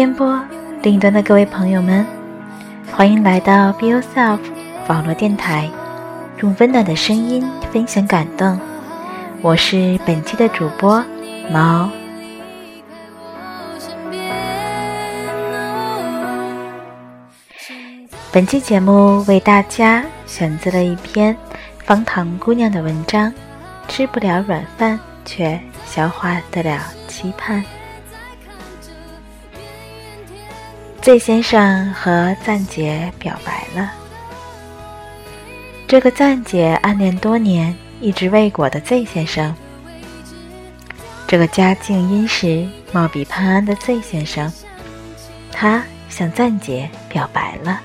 暗中颠簸另一端的各位朋友们，欢迎来到 Be Yourself 网络电台，用温暖的声音分享感动。我是本期的主播毛。本期节目为大家选择了一篇方糖姑娘的文章，吃不了软饭，却消化得了期盼。Z 先生和赞姐表白了。这个赞姐暗恋多年、一直未果的 Z 先生，这个家境殷实、貌比潘安的 Z 先生，他向赞姐表白了。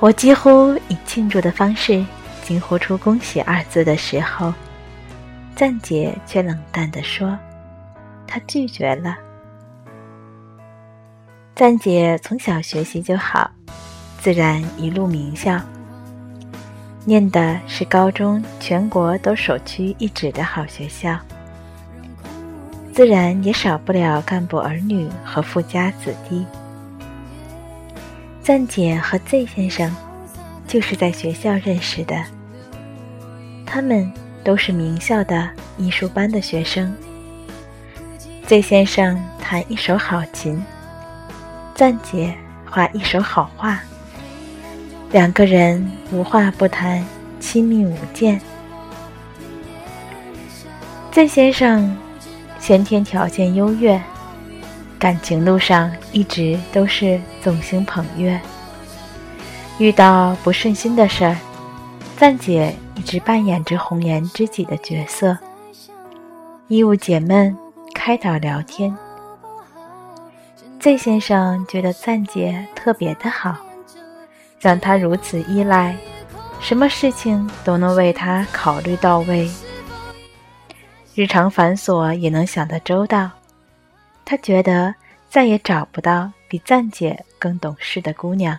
我几乎以庆祝的方式惊呼出“恭喜”二字的时候，赞姐却冷淡地说：“她拒绝了。”赞姐从小学习就好，自然一路名校，念的是高中全国都首屈一指的好学校，自然也少不了干部儿女和富家子弟。赞姐和 Z 先生就是在学校认识的，他们都是名校的艺术班的学生。Z 先生弹一手好琴，赞姐画一手好画，两个人无话不谈，亲密无间。Z 先生先天条件优越。感情路上一直都是众星捧月，遇到不顺心的事儿，赞姐一直扮演着红颜知己的角色，衣务解闷，开导聊天。Z 先生觉得赞姐特别的好，让他如此依赖，什么事情都能为他考虑到位，日常繁琐也能想得周到。他觉得再也找不到比赞姐更懂事的姑娘。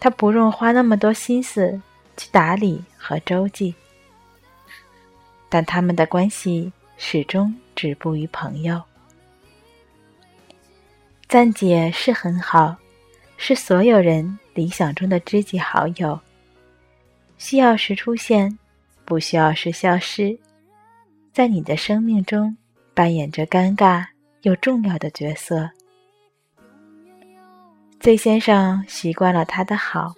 他不用花那么多心思去打理和周济，但他们的关系始终止步于朋友。赞姐是很好，是所有人理想中的知己好友。需要时出现，不需要时消失，在你的生命中扮演着尴尬。又重要的角色，Z 先生习惯了他的好，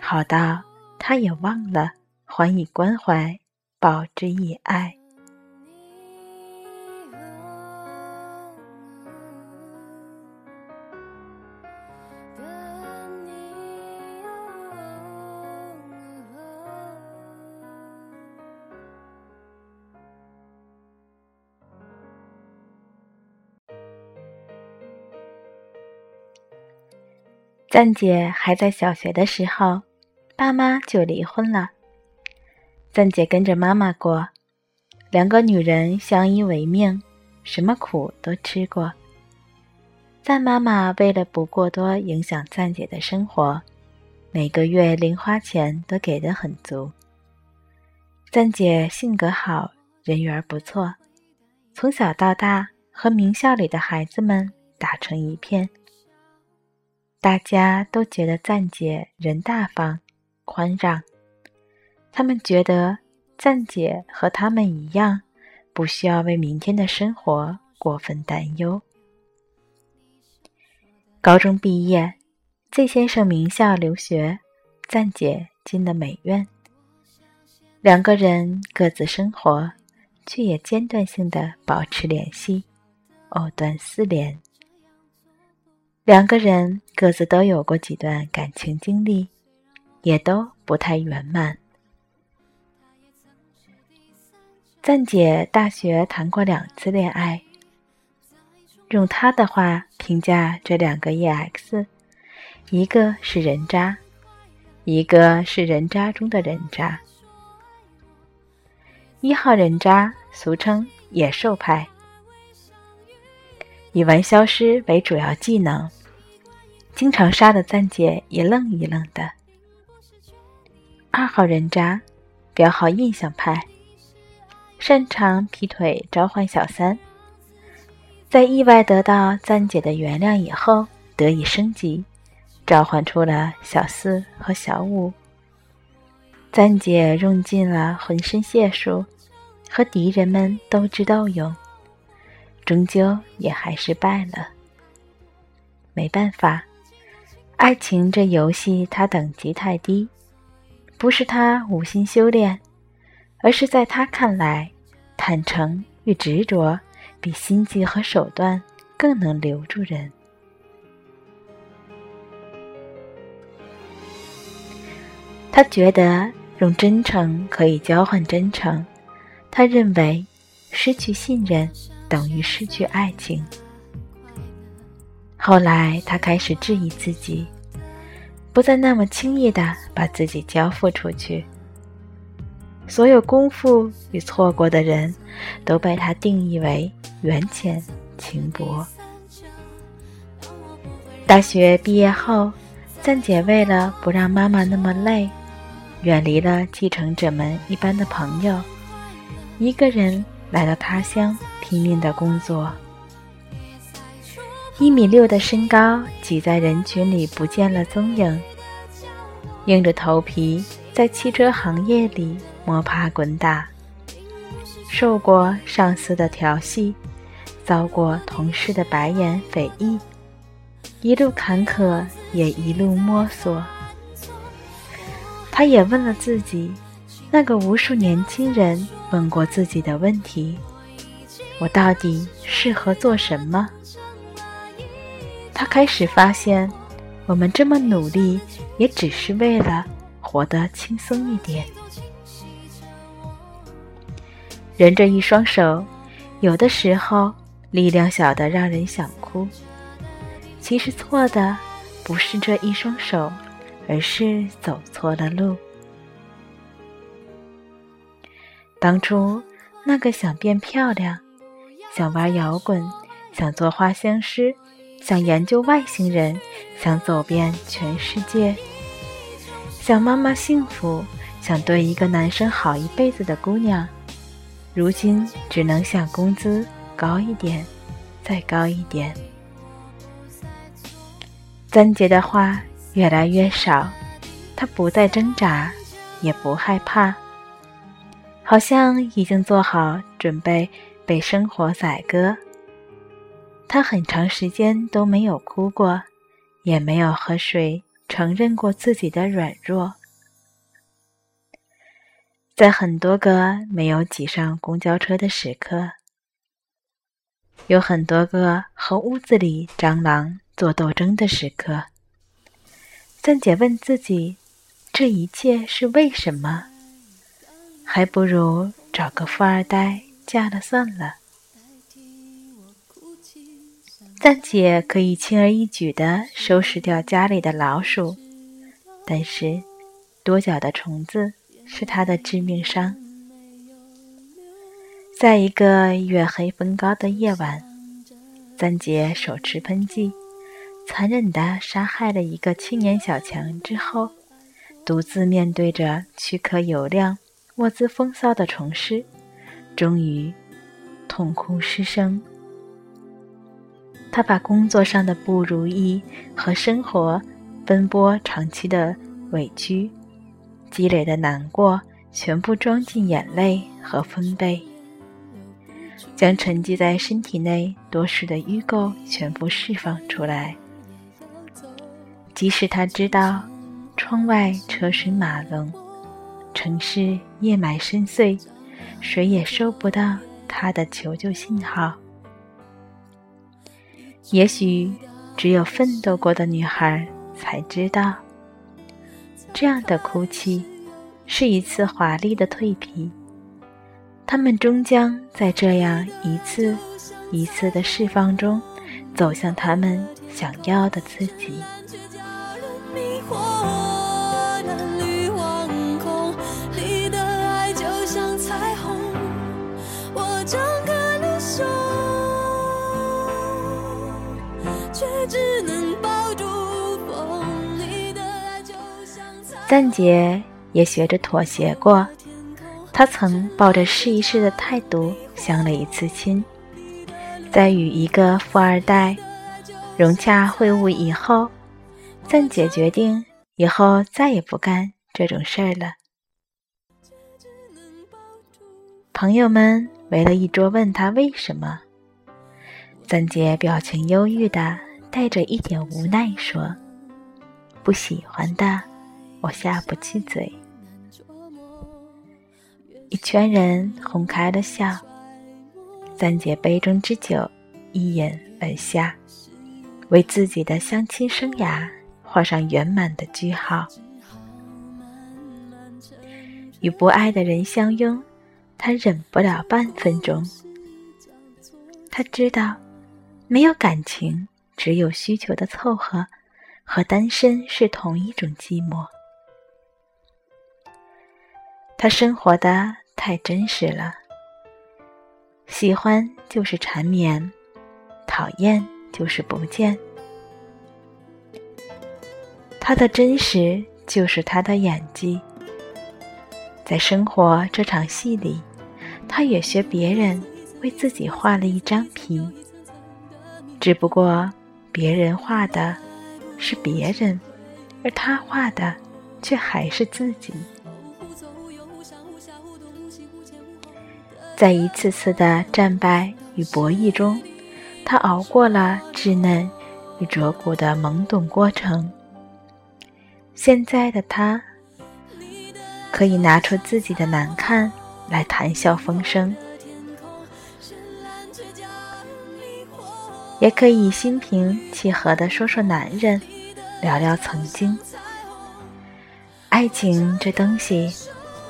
好到他也忘了还以关怀，报之以爱。赞姐还在小学的时候，爸妈就离婚了。赞姐跟着妈妈过，两个女人相依为命，什么苦都吃过。赞妈妈为了不过多影响赞姐的生活，每个月零花钱都给的很足。赞姐性格好，人缘不错，从小到大和名校里的孩子们打成一片。大家都觉得赞姐人大方、宽让，他们觉得赞姐和他们一样，不需要为明天的生活过分担忧。高中毕业，Z 先生名校留学，赞姐进了美院。两个人各自生活，却也间断性的保持联系，藕断丝连。两个人各自都有过几段感情经历，也都不太圆满。赞姐大学谈过两次恋爱，用她的话评价这两个 EX，一个是人渣，一个是人渣中的人渣。一号人渣，俗称野兽派，以玩消失为主要技能，经常杀的赞姐一愣一愣的。二号人渣，标号印象派，擅长劈腿召唤小三，在意外得到赞姐的原谅以后，得以升级。召唤出了小四和小五，赞姐用尽了浑身解数，和敌人们斗智斗勇，终究也还是败了。没办法，爱情这游戏它等级太低，不是他无心修炼，而是在他看来，坦诚与执着比心机和手段更能留住人。他觉得用真诚可以交换真诚，他认为失去信任等于失去爱情。后来他开始质疑自己，不再那么轻易的把自己交付出去。所有功夫与错过的人，都被他定义为缘浅情薄。大学毕业后，赞姐为了不让妈妈那么累。远离了继承者们一般的朋友，一个人来到他乡拼命的工作。一米六的身高挤在人群里不见了踪影，硬着头皮在汽车行业里摸爬滚打，受过上司的调戏，遭过同事的白眼非议，一路坎坷也一路摸索。他也问了自己，那个无数年轻人问过自己的问题：我到底适合做什么？他开始发现，我们这么努力，也只是为了活得轻松一点。人这一双手，有的时候力量小的让人想哭。其实错的不是这一双手。而是走错了路。当初那个想变漂亮、想玩摇滚、想做花香师、想研究外星人、想走遍全世界、想妈妈幸福、想对一个男生好一辈子的姑娘，如今只能想工资高一点，再高一点。三姐的话。越来越少，他不再挣扎，也不害怕，好像已经做好准备被生活宰割。他很长时间都没有哭过，也没有和谁承认过自己的软弱。在很多个没有挤上公交车的时刻，有很多个和屋子里蟑螂做斗争的时刻。三姐问自己：“这一切是为什么？还不如找个富二代嫁了算了。”三姐可以轻而易举地收拾掉家里的老鼠，但是多脚的虫子是她的致命伤。在一个月黑风高的夜晚，三姐手持喷剂。残忍地杀害了一个青年小强之后，独自面对着躯壳油亮、卧姿风骚的虫师，终于痛哭失声。他把工作上的不如意和生活奔波长期的委屈、积累的难过，全部装进眼泪和分贝，将沉积在身体内多时的淤垢全部释放出来。即使他知道窗外车水马龙，城市夜埋深邃，谁也收不到他的求救信号。也许只有奋斗过的女孩才知道，这样的哭泣是一次华丽的蜕皮。他们终将在这样一次一次的释放中，走向他们想要的自己。赞杰也学着妥协过，他曾抱着试一试的态度相了一次亲，在与一个富二代融洽会晤以后，赞杰决定以后再也不干这种事儿了。朋友们围了一桌问他为什么，赞杰表情忧郁的带着一点无奈说：“不喜欢的。”我下不去嘴，一圈人哄开了笑。暂解杯中之酒，一饮而下，为自己的相亲生涯画上圆满的句号。与不爱的人相拥，他忍不了半分钟。他知道，没有感情，只有需求的凑合，和单身是同一种寂寞。他生活的太真实了，喜欢就是缠绵，讨厌就是不见。他的真实就是他的演技，在生活这场戏里，他也学别人为自己画了一张皮，只不过别人画的是别人，而他画的却还是自己。在一次次的战败与博弈中，他熬过了稚嫩与灼骨的懵懂过程。现在的他，可以拿出自己的难看来谈笑风生，也可以心平气和地说说男人，聊聊曾经。爱情这东西，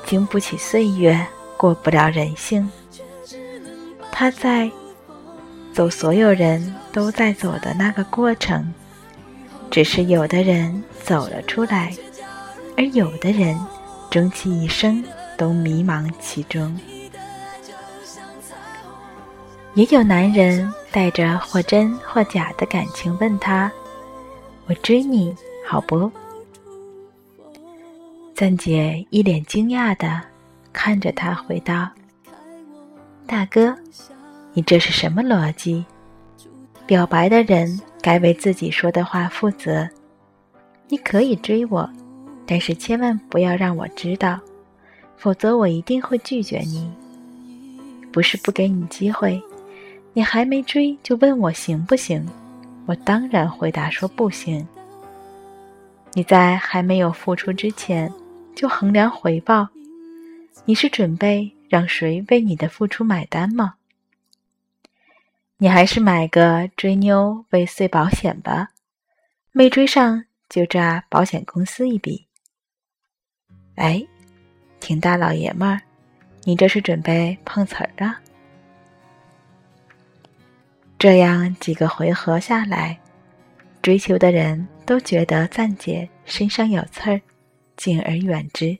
经不起岁月，过不了人性。他在走所有人都在走的那个过程，只是有的人走了出来，而有的人终其一生都迷茫其中。也有男人带着或真或假的感情问他：“我追你好不？”赞姐一脸惊讶的看着他，回道：“大哥。”你这是什么逻辑？表白的人该为自己说的话负责。你可以追我，但是千万不要让我知道，否则我一定会拒绝你。不是不给你机会，你还没追就问我行不行？我当然回答说不行。你在还没有付出之前就衡量回报，你是准备让谁为你的付出买单吗？你还是买个追妞未遂保险吧，没追上就诈保险公司一笔。哎，挺大老爷们儿，你这是准备碰瓷儿啊？这样几个回合下来，追求的人都觉得赞姐身上有刺儿，敬而远之。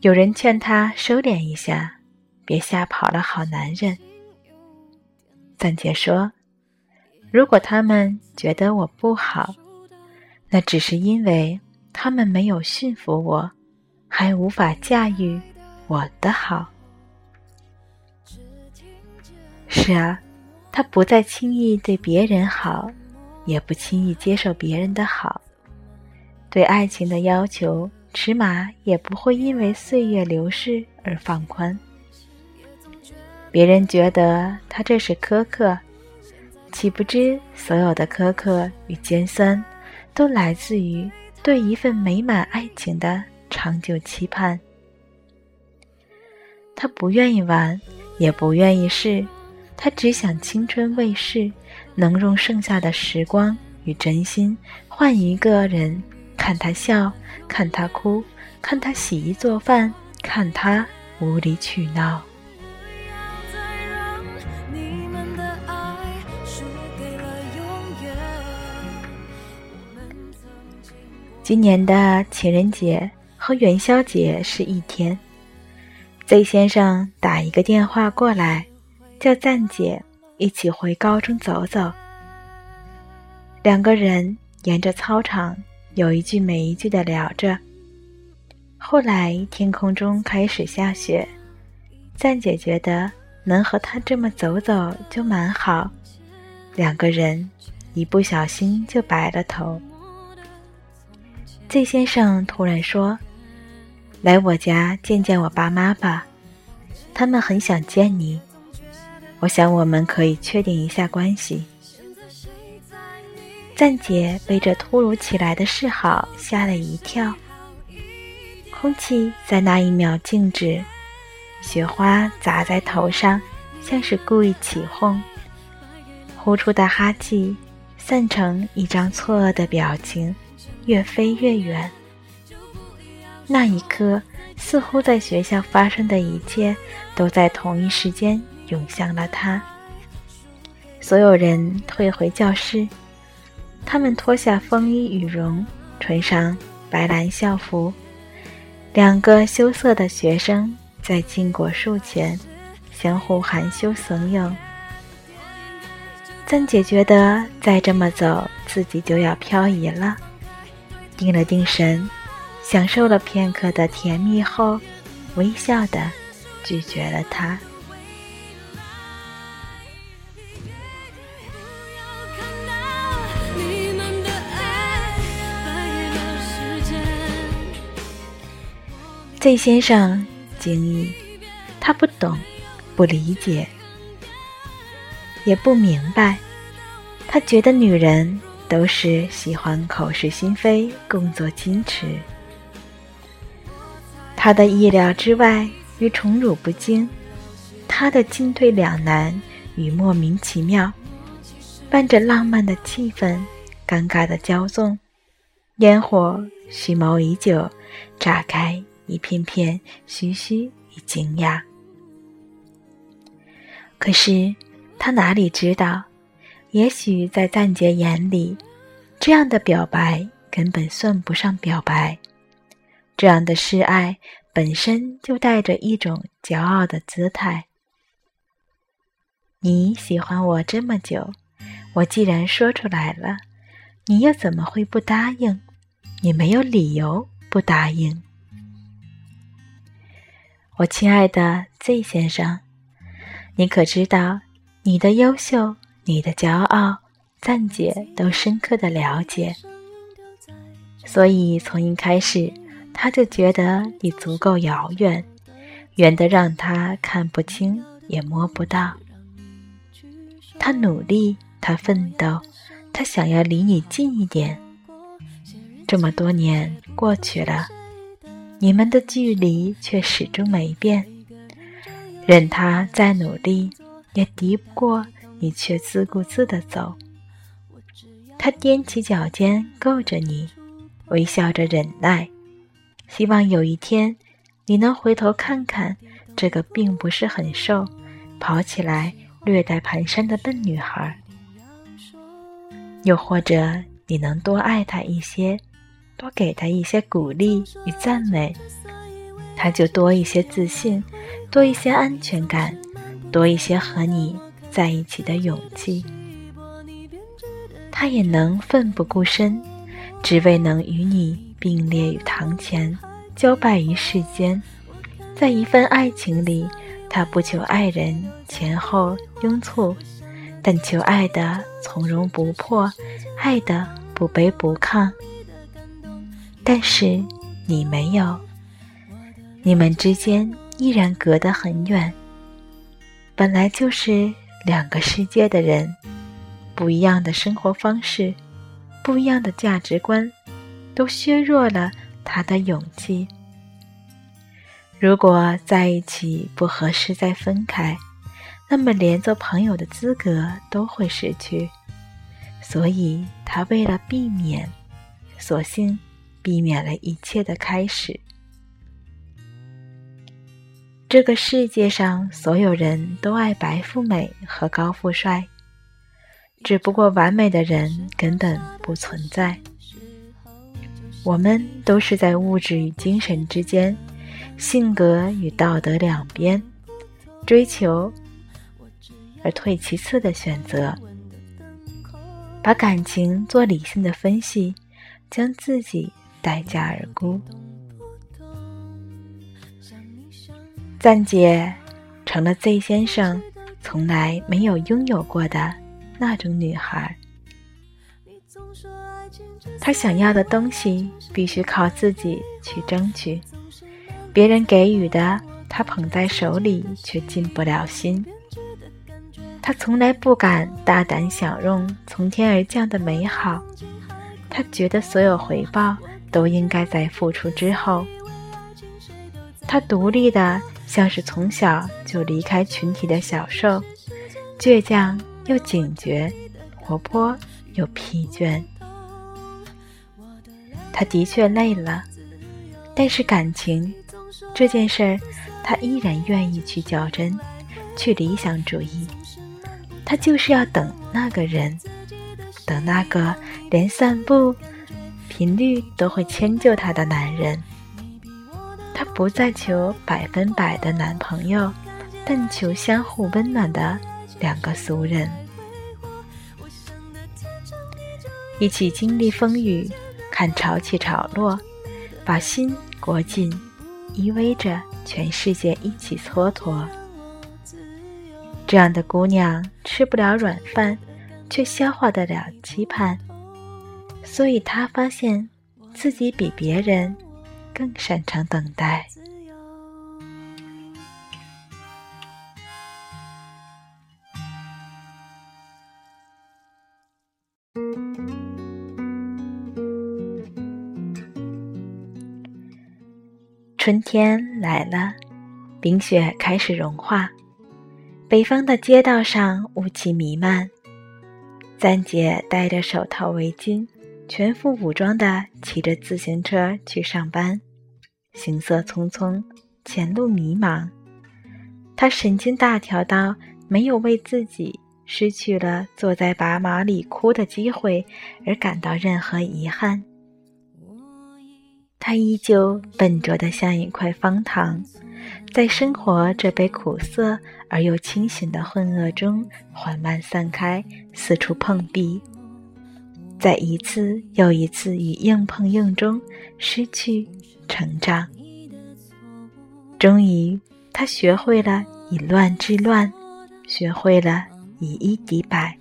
有人劝他收敛一下，别吓跑了好男人。暂且说，如果他们觉得我不好，那只是因为他们没有驯服我，还无法驾驭我的好。是啊，他不再轻易对别人好，也不轻易接受别人的好，对爱情的要求，尺码也不会因为岁月流逝而放宽。别人觉得他这是苛刻，岂不知所有的苛刻与尖酸，都来自于对一份美满爱情的长久期盼。他不愿意玩，也不愿意试，他只想青春未逝，能用剩下的时光与真心换一个人，看他笑，看他哭，看他洗衣做饭，看他无理取闹。今年的情人节和元宵节是一天，Z 先生打一个电话过来，叫赞姐一起回高中走走。两个人沿着操场有一句没一句的聊着。后来天空中开始下雪，赞姐觉得能和他这么走走就蛮好。两个人一不小心就白了头。Z 先生突然说：“来我家见见我爸妈吧，他们很想见你。我想我们可以确定一下关系。”赞姐被这突如其来的示好吓了一跳，空气在那一秒静止，雪花砸在头上，像是故意起哄。呼出的哈气散成一张错愕的表情，越飞越远。那一刻，似乎在学校发生的一切都在同一时间涌向了他。所有人退回教室，他们脱下风衣羽绒，穿上白蓝校服。两个羞涩的学生在禁果树前相互含羞怂恿。赞姐觉得再这么走，自己就要漂移了。定了定神，享受了片刻的甜蜜后，微笑的拒绝了他。Z 先生惊异，他不懂，不理解。也不明白，他觉得女人都是喜欢口是心非、故作矜持。他的意料之外与宠辱不惊，他的进退两难与莫名其妙，伴着浪漫的气氛，尴尬的骄纵，烟火蓄谋已久，炸开一片片唏嘘与惊讶。可是。他哪里知道，也许在赞杰眼里，这样的表白根本算不上表白，这样的示爱本身就带着一种骄傲的姿态。你喜欢我这么久，我既然说出来了，你又怎么会不答应？你没有理由不答应。我亲爱的 Z 先生，你可知道？你的优秀，你的骄傲，赞姐都深刻的了解，所以从一开始，他就觉得你足够遥远，远的让他看不清也摸不到。他努力，他奋斗，他想要离你近一点。这么多年过去了，你们的距离却始终没变，任他再努力。也敌不过你，却自顾自地走。他踮起脚尖够着你，微笑着忍耐，希望有一天你能回头看看这个并不是很瘦、跑起来略带蹒跚的笨女孩。又或者你能多爱她一些，多给他一些鼓励与赞美，他就多一些自信，多一些安全感。多一些和你在一起的勇气，他也能奋不顾身，只为能与你并列于堂前，交拜于世间。在一份爱情里，他不求爱人前后拥簇，但求爱的从容不迫，爱的不卑不亢。但是你没有，你们之间依然隔得很远。本来就是两个世界的人，不一样的生活方式，不一样的价值观，都削弱了他的勇气。如果在一起不合适再分开，那么连做朋友的资格都会失去。所以他为了避免，索性避免了一切的开始。这个世界上所有人都爱白富美和高富帅，只不过完美的人根本不存在。我们都是在物质与精神之间，性格与道德两边，追求而退其次的选择。把感情做理性的分析，将自己待价而沽。赞姐成了 Z 先生从来没有拥有过的那种女孩。她想要的东西必须靠自己去争取，别人给予的，她捧在手里却进不了心。她从来不敢大胆享用从天而降的美好，她觉得所有回报都应该在付出之后。他独立的。像是从小就离开群体的小兽，倔强又警觉，活泼又疲倦。他的确累了，但是感情这件事儿，他依然愿意去较真，去理想主义。他就是要等那个人，等那个连散步频率都会迁就他的男人。他不再求百分百的男朋友，但求相互温暖的两个俗人，一起经历风雨，看潮起潮落，把心裹紧，依偎着全世界一起蹉跎。这样的姑娘吃不了软饭，却消化得了期盼，所以他发现自己比别人。更擅长等待。春天来了，冰雪开始融化，北方的街道上雾气弥漫。赞姐戴着手套、围巾，全副武装的骑着自行车去上班。行色匆匆，前路迷茫。他神经大条到没有为自己失去了坐在宝马里哭的机会而感到任何遗憾。他依旧笨拙的像一块方糖，在生活这杯苦涩而又清醒的混噩中缓慢散开，四处碰壁，在一次又一次与硬碰硬中失去。成长，终于，他学会了以乱治乱，学会了以一敌百，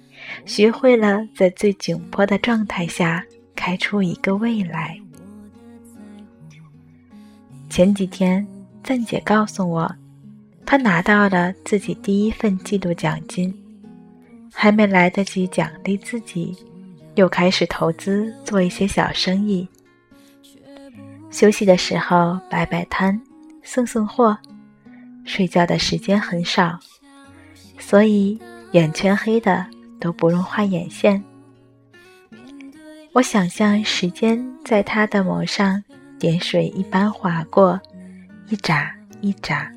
学会了在最窘迫的状态下开出一个未来。前几天，赞姐告诉我，她拿到了自己第一份季度奖金，还没来得及奖励自己，又开始投资做一些小生意。休息的时候摆摆摊，送送货，睡觉的时间很少，所以眼圈黑的都不用画眼线。我想象时间在他的眸上点水一般划过，一眨一眨，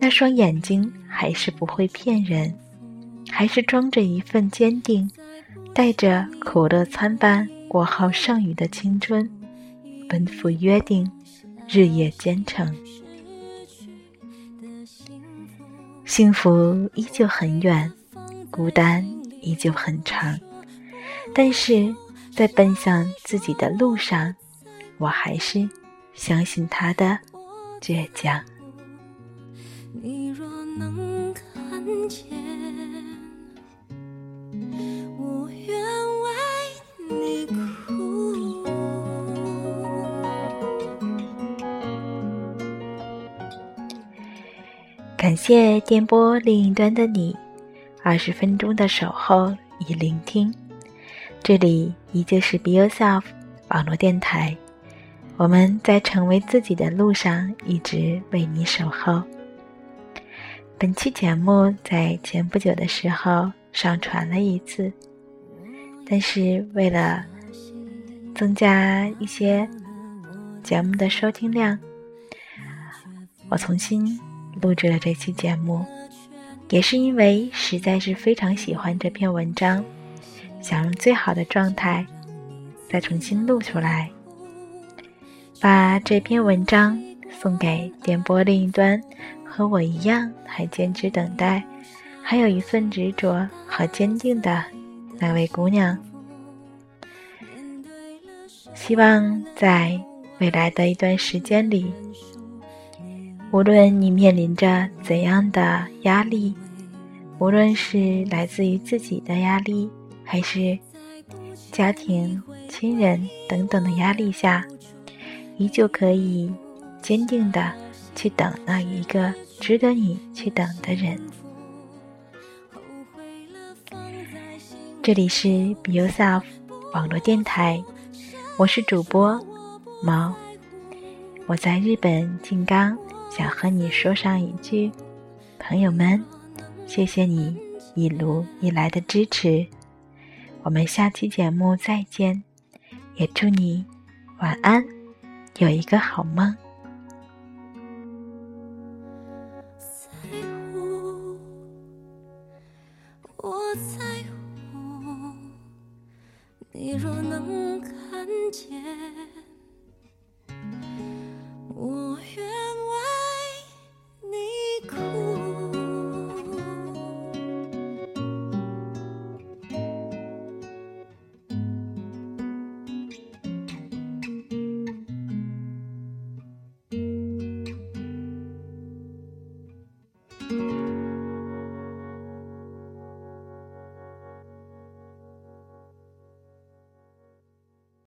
那双眼睛还是不会骗人，还是装着一份坚定，带着苦乐参半过好剩余的青春。奔赴约定，日夜兼程，幸福依旧很远，孤单依旧很长，但是在奔向自己的路上，我还是相信他的倔强。你若能看见。感谢电波另一端的你，二十分钟的守候与聆听。这里依旧是 Be Yourself 网络电台，我们在成为自己的路上一直为你守候。本期节目在前不久的时候上传了一次，但是为了增加一些节目的收听量，我重新。录制了这期节目，也是因为实在是非常喜欢这篇文章，想用最好的状态再重新录出来，把这篇文章送给电波另一端和我一样还坚持等待，还有一份执着和坚定的那位姑娘。希望在未来的一段时间里，无论你面临着怎样的压力，无论是来自于自己的压力，还是家庭、亲人等等的压力下，依旧可以坚定的去等那一个值得你去等的人。这里是 Be Yourself 网络电台，我是主播毛。我在日本静冈，想和你说上一句：朋友们，谢谢你一路以来的支持。我们下期节目再见，也祝你晚安，有一个好梦。